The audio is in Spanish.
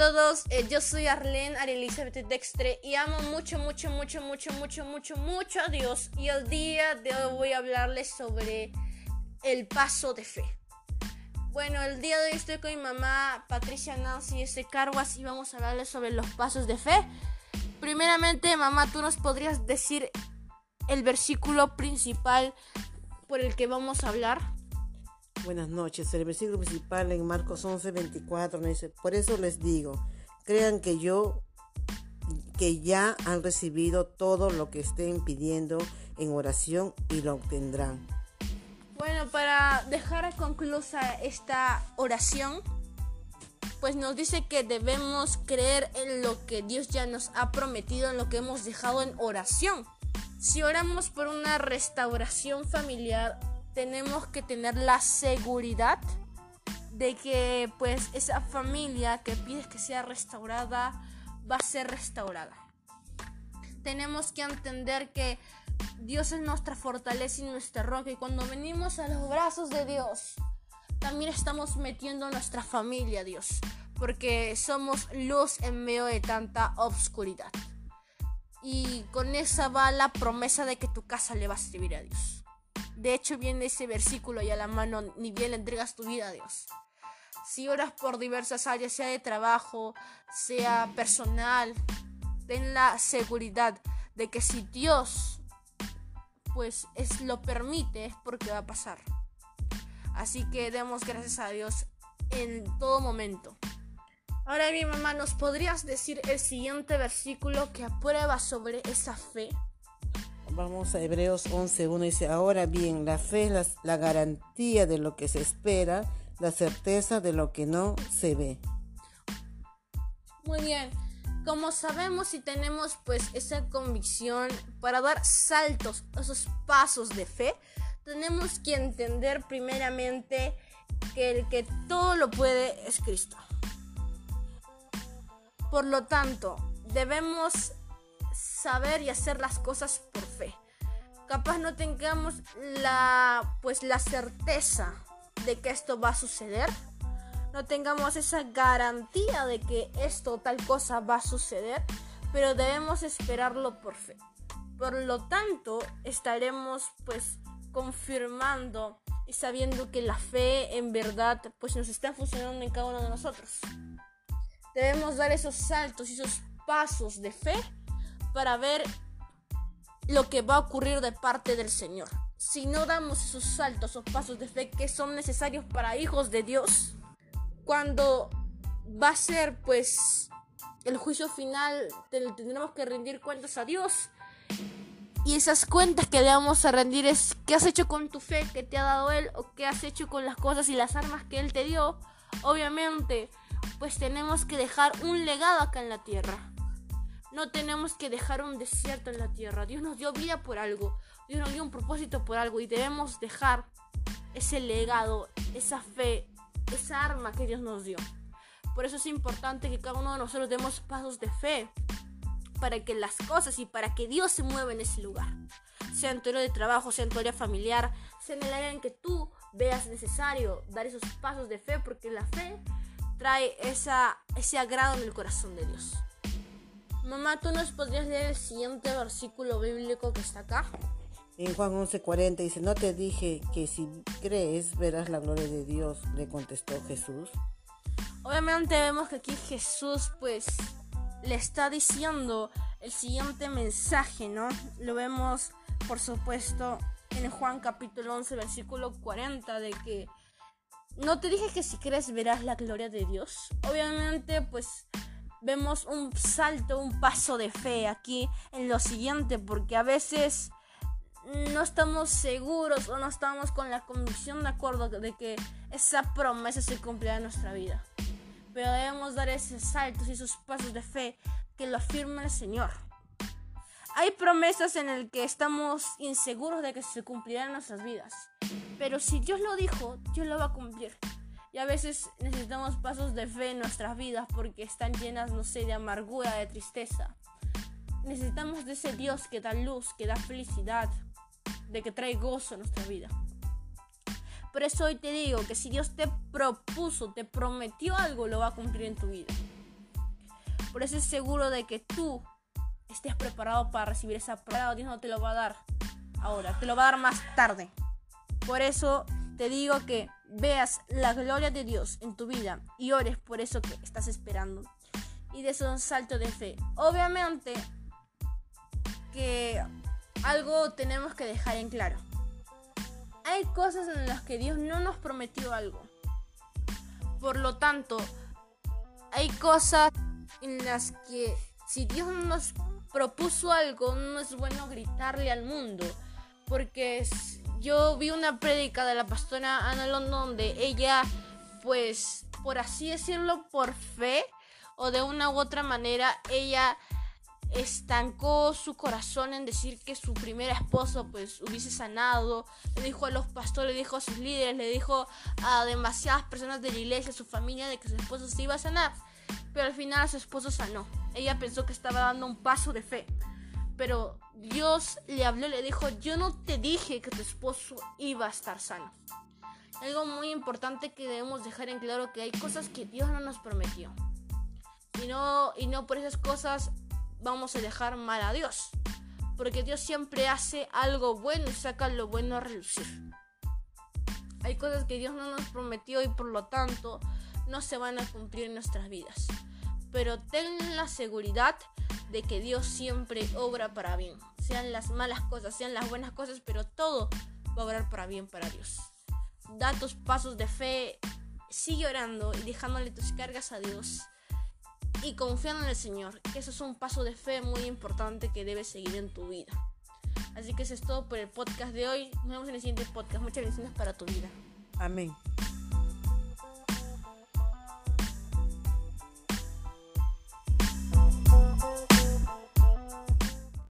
todos, eh, yo soy Arlene Elizabeth Dextre y amo mucho, mucho, mucho, mucho, mucho, mucho, mucho a Dios. Y el día de hoy voy a hablarles sobre el paso de fe. Bueno, el día de hoy estoy con mi mamá Patricia Nancy S. Carguas y vamos a hablarles sobre los pasos de fe. Primeramente, mamá, ¿tú nos podrías decir el versículo principal por el que vamos a hablar? Buenas noches. El versículo principal en Marcos 11, 24 dice, por eso les digo, crean que yo, que ya han recibido todo lo que estén pidiendo en oración y lo obtendrán. Bueno, para dejar conclusa esta oración, pues nos dice que debemos creer en lo que Dios ya nos ha prometido, en lo que hemos dejado en oración. Si oramos por una restauración familiar, tenemos que tener la seguridad de que pues esa familia que pides que sea restaurada va a ser restaurada. Tenemos que entender que Dios es nuestra fortaleza y nuestra roca y cuando venimos a los brazos de Dios también estamos metiendo a nuestra familia Dios porque somos luz en medio de tanta obscuridad. Y con esa va la promesa de que tu casa le va a servir a Dios. De hecho, viene ese versículo y a la mano, ni bien le entregas tu vida a Dios. Si oras por diversas áreas, sea de trabajo, sea personal, ten la seguridad de que si Dios pues es, lo permite es porque va a pasar. Así que demos gracias a Dios en todo momento. Ahora mi mamá, ¿nos podrías decir el siguiente versículo que aprueba sobre esa fe? Vamos a Hebreos 11.1 dice, ahora bien, la fe es la, garantía de lo que se espera, la certeza de lo que no se ve. Muy bien, como sabemos y tenemos pues esa convicción para dar saltos, esos pasos de fe, tenemos que entender primeramente que el que todo lo puede es Cristo. Por lo tanto, debemos saber y hacer las cosas por fe. Capaz no tengamos la pues la certeza de que esto va a suceder. No tengamos esa garantía de que esto tal cosa va a suceder, pero debemos esperarlo por fe. Por lo tanto, estaremos pues confirmando y sabiendo que la fe en verdad pues nos está funcionando en cada uno de nosotros. Debemos dar esos saltos y esos pasos de fe para ver lo que va a ocurrir de parte del Señor. Si no damos esos saltos o pasos de fe que son necesarios para hijos de Dios, cuando va a ser pues el juicio final, tendremos que rendir cuentas a Dios. Y esas cuentas que le vamos a rendir es qué has hecho con tu fe que te ha dado Él o qué has hecho con las cosas y las armas que Él te dio. Obviamente, pues tenemos que dejar un legado acá en la tierra. No tenemos que dejar un desierto en la tierra. Dios nos dio vida por algo. Dios nos dio un propósito por algo. Y debemos dejar ese legado, esa fe, esa arma que Dios nos dio. Por eso es importante que cada uno de nosotros demos pasos de fe. Para que las cosas y para que Dios se mueva en ese lugar. Sea en tu área de trabajo, sea en tu área familiar, sea en el área en que tú veas necesario dar esos pasos de fe. Porque la fe trae ese agrado en el corazón de Dios. Mamá, ¿tú nos podrías leer el siguiente versículo bíblico que está acá? En Juan 11:40 dice, no te dije que si crees verás la gloria de Dios, le contestó Jesús. Obviamente vemos que aquí Jesús pues le está diciendo el siguiente mensaje, ¿no? Lo vemos por supuesto en Juan capítulo 11 versículo 40 de que no te dije que si crees verás la gloria de Dios. Obviamente pues vemos un salto, un paso de fe aquí en lo siguiente, porque a veces no estamos seguros o no estamos con la convicción de acuerdo de que esa promesa se cumplirá en nuestra vida. Pero debemos dar esos saltos y esos pasos de fe que lo afirma el Señor. Hay promesas en las que estamos inseguros de que se cumplirán nuestras vidas. Pero si Dios lo dijo, Dios lo va a cumplir. Y a veces necesitamos pasos de fe en nuestras vidas porque están llenas, no sé, de amargura, de tristeza. Necesitamos de ese Dios que da luz, que da felicidad, de que trae gozo a nuestra vida. Por eso hoy te digo que si Dios te propuso, te prometió algo, lo va a cumplir en tu vida. Por eso es seguro de que tú estés preparado para recibir esa prueba. Dios no te lo va a dar ahora, te lo va a dar más tarde. Por eso te digo que veas la gloria de Dios en tu vida y ores por eso que estás esperando. Y de eso un salto de fe. Obviamente que algo tenemos que dejar en claro. Hay cosas en las que Dios no nos prometió algo. Por lo tanto, hay cosas en las que si Dios nos propuso algo, no es bueno gritarle al mundo. Porque yo vi una prédica de la pastora Ana London donde ella, pues, por así decirlo, por fe o de una u otra manera, ella estancó su corazón en decir que su primer esposo pues hubiese sanado, le dijo a los pastores, le dijo a sus líderes, le dijo a demasiadas personas de la iglesia, a su familia, de que su esposo se iba a sanar, pero al final su esposo sanó. Ella pensó que estaba dando un paso de fe, pero Dios le habló le dijo, yo no te dije que tu esposo iba a estar sano. Algo muy importante que debemos dejar en claro que hay cosas que Dios no nos prometió. Y no, y no por esas cosas vamos a dejar mal a Dios. Porque Dios siempre hace algo bueno y saca lo bueno a relucir. Hay cosas que Dios no nos prometió y por lo tanto no se van a cumplir en nuestras vidas. Pero ten la seguridad de que Dios siempre obra para bien. Sean las malas cosas, sean las buenas cosas, pero todo va a obrar para bien para Dios. Da tus pasos de fe, sigue orando y dejándole tus cargas a Dios y confiando en el Señor, que eso es un paso de fe muy importante que debes seguir en tu vida. Así que eso es todo por el podcast de hoy. Nos vemos en el siguiente podcast. Muchas bendiciones para tu vida. Amén.